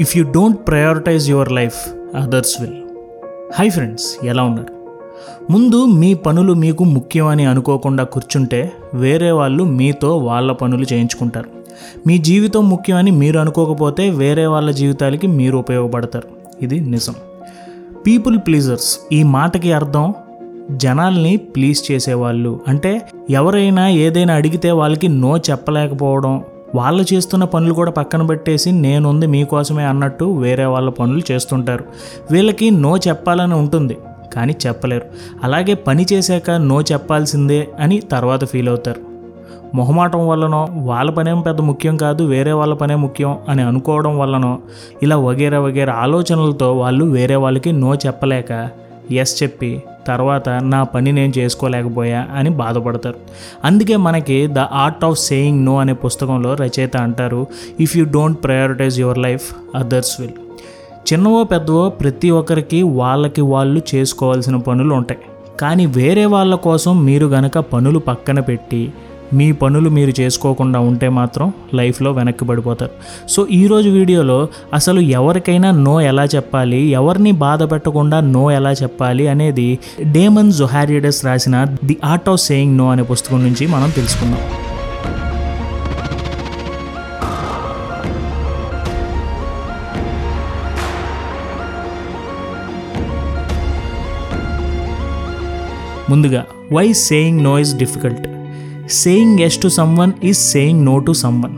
If you don't prioritise your life others will hi friends ఎలా ఉన్నారు? ముందు మీ పనులు మీకు ముఖ్యమని అనుకోకుండా కూర్చుంటే వేరే వాళ్ళు మీతో వాళ్ళ పనులు చేయించుకుంటారు. మీ జీవితం ముఖ్యమని మీరు అనుకోకపోతే వేరే వాళ్ళ జీవితాలకి మీరు ఉపయోగపడతారు. ఇది నిజం. పీపుల్ ప్లీజర్స్ ఈ మాటకి అర్థం జనాల్ని ప్లీజ్ చేసేవాళ్ళు. అంటే ఎవరైనా ఏదైనా అడిగితే వాళ్ళకి నో చెప్పలేకపోవడం వాళ్ళు చేస్తున్న పనులు కూడా పక్కన పెట్టేసి నేనుంది మీకోసమే అన్నట్టు వేరే వాళ్ళ పనులు చేస్తుంటారు. వీళ్ళకి నో చెప్పాలని ఉంటుంది కానీ చెప్పలేరు. అలాగే పని చేశాక నో చెప్పాల్సిందే అని తర్వాత ఫీల్ అవుతారు. మొహమాటం వల్లనో వాళ్ళ పనేం పెద్ద ముఖ్యం కాదు వేరే వాళ్ళ పనే ముఖ్యం అని అనుకోవడం వల్లనో ఇలా వగేరా వగేరా ఆలోచనలతో వాళ్ళు వేరే వాళ్ళకి నో చెప్పలేక ఎస్ చెప్పి తర్వాత నా పని నేను చేసుకోలేకపోయా అని బాధపడతారు. అందుకే మనకి the art of saying no అనే పుస్తకంలో రచయిత అంటారు if you don't prioritise your life others will చిన్నవో పెద్దవో ప్రతి ఒక్కరికి వాళ్ళకి వాళ్ళు చేసుకోవాల్సిన పనులు ఉంటాయి. కానీ వేరే వాళ్ళ కోసం మీరు గనక పనులు పక్కన పెట్టి మీ పనులు మీరు చేసుకోకుండా ఉంటే మాత్రం లైఫ్లో వెనక్కి పడిపోతారు. సో ఈరోజు వీడియోలో అసలు ఎవరికైనా నో ఎలా చెప్పాలి ఎవరిని బాధ పెట్టకుండా నో ఎలా చెప్పాలి అనేది డేమన్ జొహారియడస్ రాసిన the art of saying no అనే పుస్తకం నుంచి మనం తెలుసుకుందాం. ముందుగా why saying no is difficult saying yes to someone is saying no to someone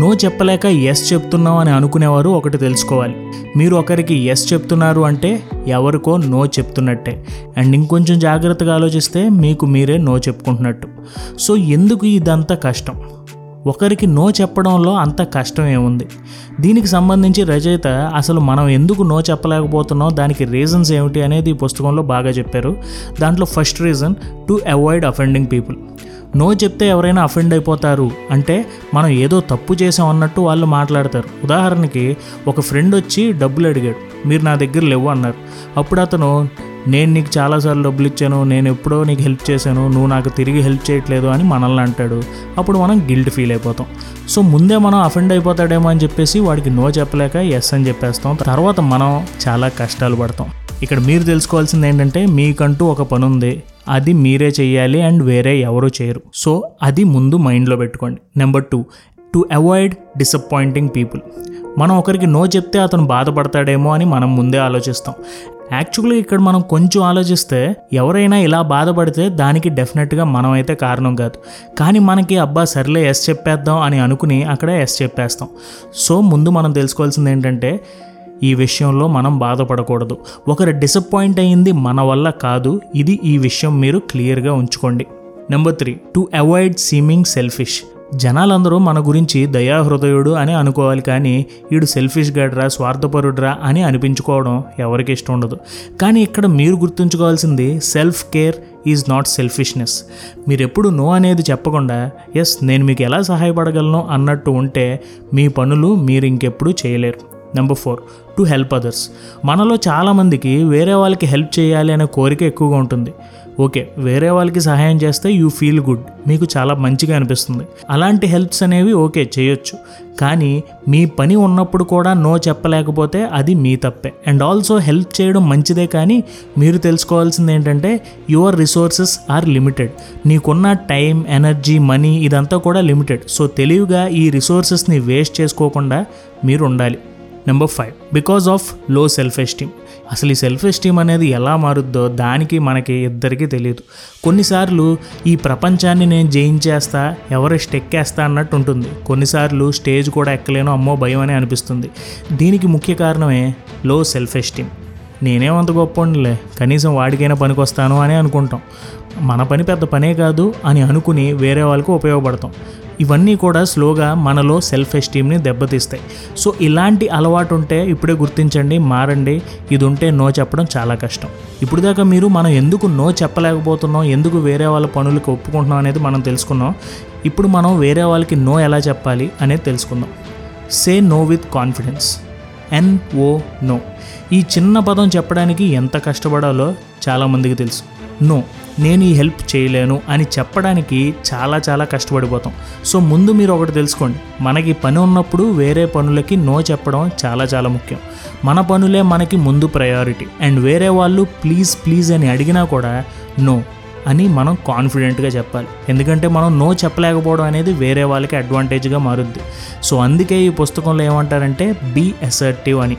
no చెప్పలేక ఎస్ చెప్తున్నాం అని అనుకునేవారు ఒకటి తెలుసుకోవాలి. మీరు ఒకరికి ఎస్ చెప్తున్నారు అంటే ఎవరికో నో చెప్తున్నట్టే. అండ్ ఇంకొంచెం జాగ్రత్తగా ఆలోచిస్తే మీకు మీరే నో చెప్పుకుంటున్నట్టు. సో ఎందుకు ఇదంతా కష్టం? ఒకరికి నో చెప్పడంలో అంత కష్టం ఏముంది? దీనికి సంబంధించి రచయిత అసలు మనం ఎందుకు నో చెప్పలేకపోతున్నాం? దానికి రీజన్స్ ఏమిటి అనేది ఈ పుస్తకంలో బాగా చెప్పారు. దాంట్లో first reason to avoid offending people no చెప్తే ఎవరైనా అఫెండ్ అయిపోతారు అంటే మనం ఏదో తప్పు చేసాం అన్నట్టు వాళ్ళు మాట్లాడతారు. ఉదాహరణకి ఒక ఫ్రెండ్ వచ్చి డబ్బులు అడిగాడు. మీరు నా దగ్గర లేవు అన్నారు. అప్పుడు అతను నేను నీకు చాలాసార్లు డబ్బులు ఇచ్చాను నేను ఎప్పుడో నీకు హెల్ప్ చేశాను నువ్వు నాకు తిరిగి హెల్ప్ చేయట్లేదు అని మనల్ని అంటాడు. అప్పుడు మనం గిల్ట్ ఫీల్ అయిపోతాం. సో ముందే మనం అఫెండ్ అయిపోతాడేమో అని చెప్పేసి వాడికి నో చెప్పలేక ఎస్ అని చెప్పేస్తాం. తర్వాత మనం చాలా కష్టాలు పడతాం. ఇక్కడ మీరు తెలుసుకోవాల్సింది ఏంటంటే మీకంటూ ఒక పని ఉంది అది మీరే చెయ్యాలి అండ్ వేరే ఎవరు చేయరు. సో అది ముందు మైండ్లో పెట్టుకోండి. Number two to avoid disappointing people మనం ఒకరికి నో చెప్తే అతను బాధపడతాడేమో అని మనం ముందే ఆలోచిస్తాం. యాక్చువల్గా ఇక్కడ మనం కొంచెం ఆలోచిస్తే ఎవరైనా ఇలా బాధపడితే దానికి డెఫినెట్గా మనం అయితే కారణం కాదు. కానీ మనకి అబ్బా సర్లే ఎస్ చెప్పేద్దాం అని అనుకుని అక్కడ ఎస్ చెప్పేస్తాం. సో ముందు మనం తెలుసుకోవాల్సింది ఏంటంటే ఈ విషయంలో మనం బాధపడకూడదు. ఒకరు డిసప్పాయింట్ అయ్యింది మన వల్ల కాదు. ఇది ఈ విషయం మీరు క్లియర్గా ఉంచుకోండి. Number three to avoid seeming selfish జనాలందరూ మన గురించి దయాహృదయుడు అని అనుకోవాలి కానీ వీడు సెల్ఫిష్ గడ్రా స్వార్థపరుడ్రా అని అనిపించుకోవడం ఎవరికి ఇష్టం ఉండదు. కానీ ఇక్కడ మీరు గుర్తుంచుకోవాల్సింది self care is not selfishness మీరు ఎప్పుడు నో అనేది చెప్పకుండా ఎస్ నేను మీకు ఎలా సహాయపడగలను అన్నట్టు ఉంటే మీ పనులు మీరు ఇంకెప్పుడు చేయలేరు. Number four to help others మనలో చాలామందికి వేరే వాళ్ళకి హెల్ప్ చేయాలి అనే కోరిక ఎక్కువగా ఉంటుంది. ఓకే వేరే వాళ్ళకి సహాయం చేస్తే యూ ఫీల్ గుడ్ మీకు చాలా మంచిగా అనిపిస్తుంది. అలాంటి హెల్ప్స్ అనేవి ఓకే చేయొచ్చు. కానీ మీ పని ఉన్నప్పుడు కూడా నో చెప్పలేకపోతే అది మీ తప్పే. అండ్ ఆల్సో హెల్ప్ చేయడం మంచిదే కానీ మీరు తెలుసుకోవాల్సింది ఏంటంటే యువర్ రిసోర్సెస్ ఆర్ లిమిటెడ్ నీకున్న టైం ఎనర్జీ మనీ ఇదంతా కూడా లిమిటెడ్ సో తెలివిగా ఈ రిసోర్సెస్ని వేస్ట్ చేసుకోకుండా మీరు ఉండాలి. Number five because of low self esteem అసలు ఈ సెల్ఫ్ ఎస్టీమ్ అనేది ఎలా మారుద్దో దానికి మనకి ఇద్దరికీ తెలియదు కొన్నిసార్లు ఈ ప్రపంచాన్ని నేను జయించేస్తా ఎవరెస్ట్ ఎక్కేస్తా అన్నట్టు ఉంటుంది. కొన్నిసార్లు స్టేజ్ కూడా ఎక్కలేను అమ్మో భయం అని అనిపిస్తుంది. దీనికి ముఖ్య కారణమే లో సెల్ఫ్ ఎస్టీమ్ నేనేమంత గొప్పలే కనీసం వాడికైనా పనికొస్తాను అని అనుకుంటాం. మన పని పెద్ద పనే కాదు అని అనుకుని వేరే వాళ్ళకు ఉపయోగపడతాం. ఇవన్నీ కూడా స్లోగా మనలో సెల్ఫ్ ఎస్టీమ్ని దెబ్బతీస్తాయి. సో ఇలాంటి అలవాటు ఉంటే ఇప్పుడే గుర్తించండి మారండి. ఇది ఉంటే నో చెప్పడం చాలా కష్టం. ఇప్పుడు దాకా మీరు మనం ఎందుకు నో చెప్పలేకపోతున్నాం ఎందుకు వేరే వాళ్ళ పనులకు ఒప్పుకుంటున్నాం అనేది మనం తెలుసుకున్నాం. ఇప్పుడు మనం వేరే వాళ్ళకి నో ఎలా చెప్పాలి అనేది తెలుసుకుందాం. Say no with confidence N O no ఈ చిన్న పదం చెప్పడానికి ఎంత కష్టపడాలో చాలామందికి తెలుసు. నో నేను ఈ హెల్ప్ చేయలేను అని చెప్పడానికి చాలా చాలా కష్టపడిపోతాం. సో ముందు మీరు ఒకటి తెలుసుకోండి. మనకి పని ఉన్నప్పుడు వేరే పనులకి నో చెప్పడం చాలా చాలా ముఖ్యం. మన పనులే మనకి ముందు ప్రయారిటీ అండ్ వేరే వాళ్ళు ప్లీజ్ ప్లీజ్ అని అడిగినా కూడా నో అని మనం కాన్ఫిడెంట్గా చెప్పాలి. ఎందుకంటే మనం నో చెప్పలేకపోవడం అనేది వేరే వాళ్ళకి అడ్వాంటేజ్గా మారుద్ది. సో అందుకే ఈ పుస్తకంలో ఏమంటారంటే బీ అసర్టివ్ అని.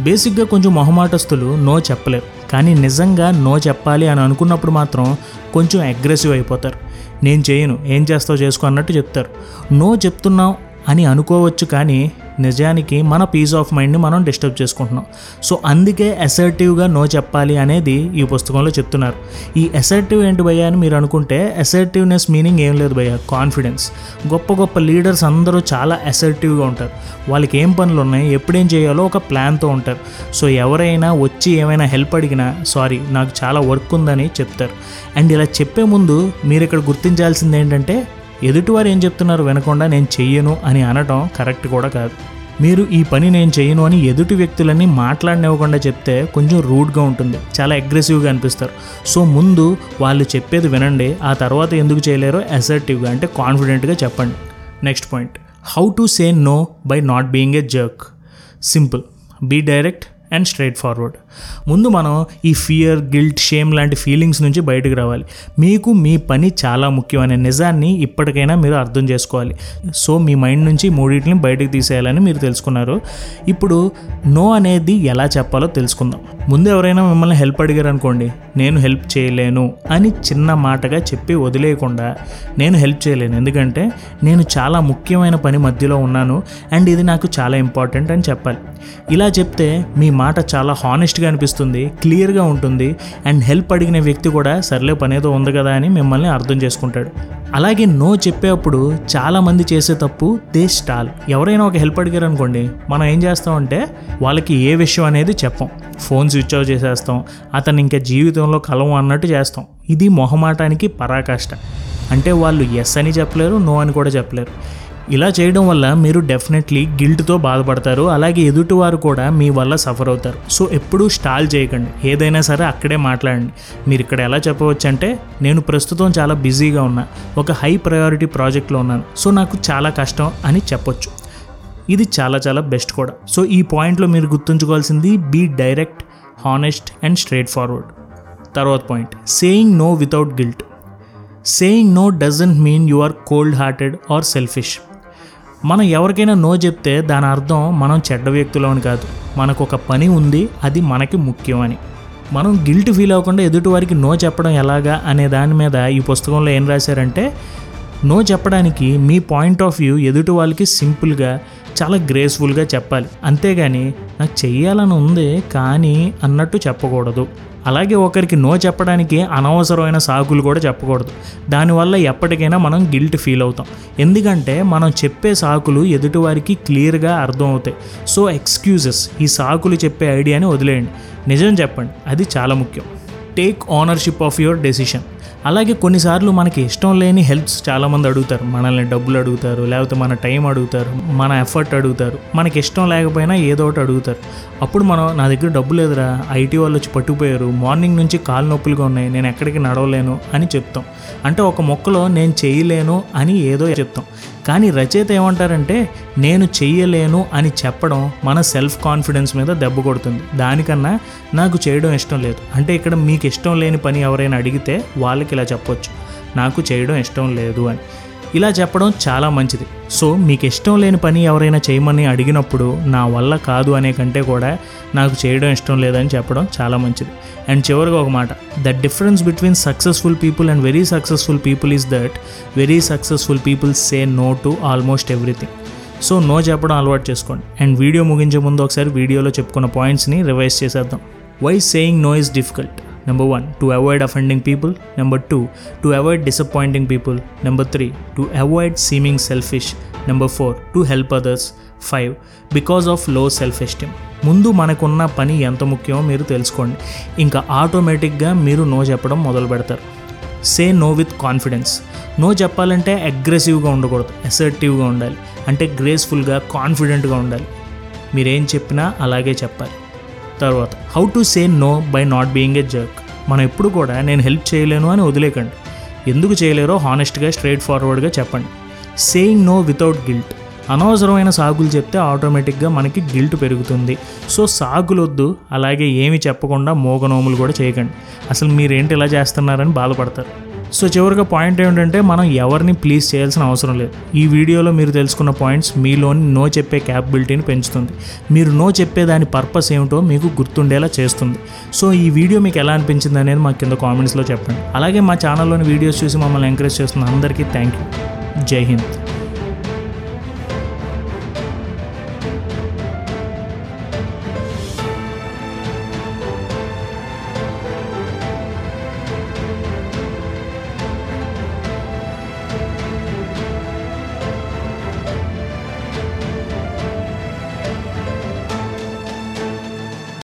బేసిక్గా కొంచెం మొహమాటస్తులు నో చెప్పలేరు. కానీ నిజంగా నో చెప్పాలి అని అనుకున్నప్పుడు మాత్రం కొంచెం అగ్రెసివ్ అయిపోతారు. నేను చేయను ఏం చేస్తావు చేసుకో అన్నట్టు చెప్తారు. నో చెప్తున్నావు అని అనుకోవచ్చు కానీ నిజానికి మన పీస్ ఆఫ్ మైండ్ని మనం డిస్టర్బ్ చేసుకుంటున్నాం. సో అందుకే అసర్టివ్గా నో చెప్పాలి అనేది ఈ పుస్తకంలో చెప్తున్నారు. ఈ అసర్టివ్ ఏంటి భయ్యా అని మీరు అనుకుంటే అసర్టివ్నెస్ మీనింగ్ ఏం లేదు భయ్యా కాన్ఫిడెన్స్ గొప్ప గొప్ప లీడర్స్ అందరూ చాలా అసర్టివ్గా ఉంటారు. వాళ్ళకి ఏం పనులు ఉన్నాయి ఎప్పుడేం చేయాలో ఒక ప్లాన్తో ఉంటారు. సో ఎవరైనా వచ్చి ఏమైనా హెల్ప్ అడిగినా సారీ నాకు చాలా వర్క్ ఉందని చెప్తారు. అండ్ ఇలా చెప్పే ముందు మీరు ఇక్కడ గుర్తించాల్సింది ఏంటంటే ఎదుటివారు ఏం చెప్తున్నారు వినకుండా నేను చెయ్యను అని అనటం కరెక్ట్ కూడా కాదు. మీరు ఈ పని నేను చేయను అని ఎదుటి వ్యక్తులని మాట్లాడనివ్వకుండా చెప్తే కొంచెం రూడ్గా ఉంటుంది. చాలా అగ్రెసివ్గా అనిపిస్తారు. సో ముందు వాళ్ళు చెప్పేది వినండి ఆ తర్వాత ఎందుకు చేయలేరో అసర్టివ్గా అంటే కాన్ఫిడెంట్గా చెప్పండి. Next point how to say no by not being a jerk simple be direct and straightforward ముందు మనం ఈ ఫియర్ గిల్ట్ షేమ్ లాంటి ఫీలింగ్స్ నుంచి బయటకు రావాలి. మీకు మీ పని చాలా ముఖ్యం అనే నిజాన్ని ఇప్పటికైనా మీరు అర్థం చేసుకోవాలి. సో మీ మైండ్ నుంచి మూడింటిని బయటకు తీసేయాలని మీరు తెలుసుకున్నారు. ఇప్పుడు నో అనేది ఎలా చెప్పాలో తెలుసుకుందాం. ముందు ఎవరైనా మిమ్మల్ని హెల్ప్ అడిగారు అనుకోండి నేను హెల్ప్ చేయలేను అని చిన్న మాటగా చెప్పి వదిలేయకుండా నేను హెల్ప్ చేయలేను ఎందుకంటే నేను చాలా ముఖ్యమైన పని మధ్యలో ఉన్నాను అండ్ ఇది నాకు చాలా ఇంపార్టెంట్ అని చెప్పాలి. ఇలా చెప్తే మీ మాట చాలా హానెస్ట్గా అనిపిస్తుంది క్లియర్గా ఉంటుంది అండ్ హెల్ప్ అడిగిన వ్యక్తి కూడా సర్లే పనేదో ఉంది కదా అని మిమ్మల్ని అర్థం చేసుకుంటాడు. అలాగే నో చెప్పేటప్పుడు చాలామంది చేసే తప్పు దే స్టాల్. ఎవరైనా ఒక హెల్ప్ అడిగారు అనుకోండి మనం ఏం చేస్తామంటే వాళ్ళకి ఏ విషయం అనేది చెప్పం. ఫోన్ స్విచ్ ఆఫ్ చేసేస్తాం అతను ఇంకా జీవితంలో కలవం అన్నట్టు చేస్తాం. ఇది మొహమాటానికి పరాకాష్ట. అంటే వాళ్ళు ఎస్ అని చెప్పలేరు నో అని కూడా చెప్పలేరు. ఇలా చేయడం వల్ల మీరు డెఫినెట్లీ గిల్ట్తో బాధపడతారు. అలాగే ఎదుటివారు కూడా మీ వల్ల సఫర్ అవుతారు. సో ఎప్పుడూ స్టాల్ చేయకండి. ఏదైనా సరే అక్కడే మాట్లాడండి. మీరు ఇక్కడ ఎలా చెప్పవచ్చు అంటే నేను ప్రస్తుతం చాలా బిజీగా ఉన్నా. ఒక హై ప్రయారిటీ ప్రాజెక్ట్లో ఉన్నాను. సో నాకు చాలా కష్టం అని చెప్పొచ్చు. ఇది చాలా చాలా బెస్ట్ కూడా. సో ఈ పాయింట్లో మీరు గుర్తుంచుకోవాల్సింది be direct honest and straightforward తర్వాత point saying no without guilt saying no doesn't mean you are cold hearted or selfish మనం ఎవరికైనా నో చెప్తే దాని అర్థం మనం చెడ్డ వ్యక్తులని కాదు. మనకు ఒక పని ఉంది అది మనకి ముఖ్యం అని మనం గిల్ట్ ఫీల్ అవ్వకుండా ఎదుటివారికి నో చెప్పడం ఎలాగా అనే దాని మీద ఈ పుస్తకంలో ఏం రాశారంటే నో చెప్పడానికి మీ పాయింట్ ఆఫ్ వ్యూ ఎదుటి వాళ్ళకి సింపుల్గా చాలా గ్రేస్ఫుల్గా చెప్పాలి. అంతేగాని నాకు చెయ్యాలని ఉంది కానీ అన్నట్టు చెప్పకూడదు. అలాగే ఒకరికి నో చెప్పడానికి అనవసరమైన సాకులు కూడా చెప్పకూడదు. దానివల్ల ఎప్పటికైనా మనం గిల్ట్ ఫీల్ అవుతాం. ఎందుకంటే మనం చెప్పే సాకులు ఎదుటివారికి క్లియర్గా అర్థం అవుతాయి సో ఎక్స్క్యూజెస్. ఈ సాకులు చెప్పే ఐడియాని వదిలేయండి. నిజం చెప్పండి. అది చాలా ముఖ్యం. Take ownership of your decision అలాగే కొన్నిసార్లు మనకి ఇష్టం లేని హెల్ప్స్ చాలామంది అడుగుతారు. మనల్ని డబ్బులు అడుగుతారు లేకపోతే మన టైం అడుగుతారు మన ఎఫర్ట్ అడుగుతారు. మనకి ఇష్టం లేకపోయినా ఏదో ఒకటి అడుగుతారు. అప్పుడు మనం నా దగ్గర డబ్బు లేదురా ఐటీ వాళ్ళు వచ్చి పట్టుకుపోయారు మార్నింగ్ నుంచి కాలు నొప్పులుగా ఉన్నాయి నేను ఎక్కడికి నడవలేను అని చెప్తాం. అంటే ఒక మొక్కలో నేను చేయలేను అని ఏదో చెప్తాం. కానీ రచయిత ఏమంటారంటే నేను చెయ్యలేను అని చెప్పడం మన సెల్ఫ్ కాన్ఫిడెన్స్ మీద దెబ్బ కొడుతుంది. దానికన్నా నాకు చేయడం ఇష్టం లేదు. అంటే ఇక్కడ మీకు ఇష్టం లేని పని ఎవరైనా అడిగితే వాళ్ళకి ఇలా చెప్పొచ్చు. నాకు చేయడం ఇష్టం లేదు అని. ఇలా చెప్పడం చాలా మంచిది. సో మీకు ఇష్టం లేని పని ఎవరైనా చేయమని అడిగినప్పుడు నా వల్ల కాదు అనే కంటే కూడా నాకు చేయడం ఇష్టం లేదని చెప్పడం చాలా మంచిది. అండ్ చివరిగా ఒక మాట. The difference between successful people and very successful people is that very successful people say no to almost everything. So no చెప్పడం అలవాటు చేసుకోండి. అండ్ వీడియో ముగించే ముందు ఒకసారి వీడియోలో చెప్పుకున్న పాయింట్స్ని రివైజ్ చేసేద్దాం. Why saying no is difficult? Number one to avoid offending people number two to avoid disappointing people number three to avoid seeming selfish number four to help others five because of low self esteem ముందు మనకున్న పని ఎంత ముఖ్యమో మీరు తెలుసుకోండి. ఇంకా ఆటోమేటిక్గా మీరు నో చెప్పడం మొదలు పెడతారు. Say no with confidence no చెప్పాలంటే అగ్రెసివ్గా ఉండకూడదు. అసర్టివ్గా ఉండాలి. అంటే గ్రేస్ఫుల్గా కాన్ఫిడెంట్గా ఉండాలి. మీరేం చెప్పినా అలాగే చెప్పాలి. తర్వాత how to say no by not being a jerk మనం ఎప్పుడు కూడా నేను హెల్ప్ చేయలేను అని వదిలేకండి. ఎందుకు చేయలేరో హానెస్ట్గా స్ట్రైట్ ఫార్వర్డ్గా చెప్పండి. సేయింగ్ నో వితౌట్ గిల్ట్ అనవసరమైన సాగులు చెప్తే ఆటోమేటిక్గా మనకి గిల్ట్ పెరుగుతుంది. సో సాగులు వద్దు అలాగే ఏమి చెప్పకుండా మోగనోములు కూడా చేయకండి. అసలు మీరేంటి ఇలా చేస్తున్నారని బాధపడతారు. సో చివరిగా పాయింట్ ఏమిటంటే మనం ఎవరిని ప్లీజ్ చేయాల్సిన అవసరం లేదు. ఈ వీడియోలో మీరు తెలుసుకున్న పాయింట్స్ మీలోని నో చెప్పే క్యాపబిలిటీని పెంచుతుంది. మీరు నో చెప్పే దాని పర్పస్ ఏమిటో మీకు గుర్తుండేలా చేస్తుంది. సో ఈ వీడియో మీకు ఎలా అనిపించింది అనేది మా కింద కామెంట్స్లో చెప్పండి. అలాగే మా ఛానల్లోని వీడియోస్ చూసి మమ్మల్ని ఎంకరేజ్ చేస్తున్న అందరికీ థ్యాంక్ యూ జై హింద్.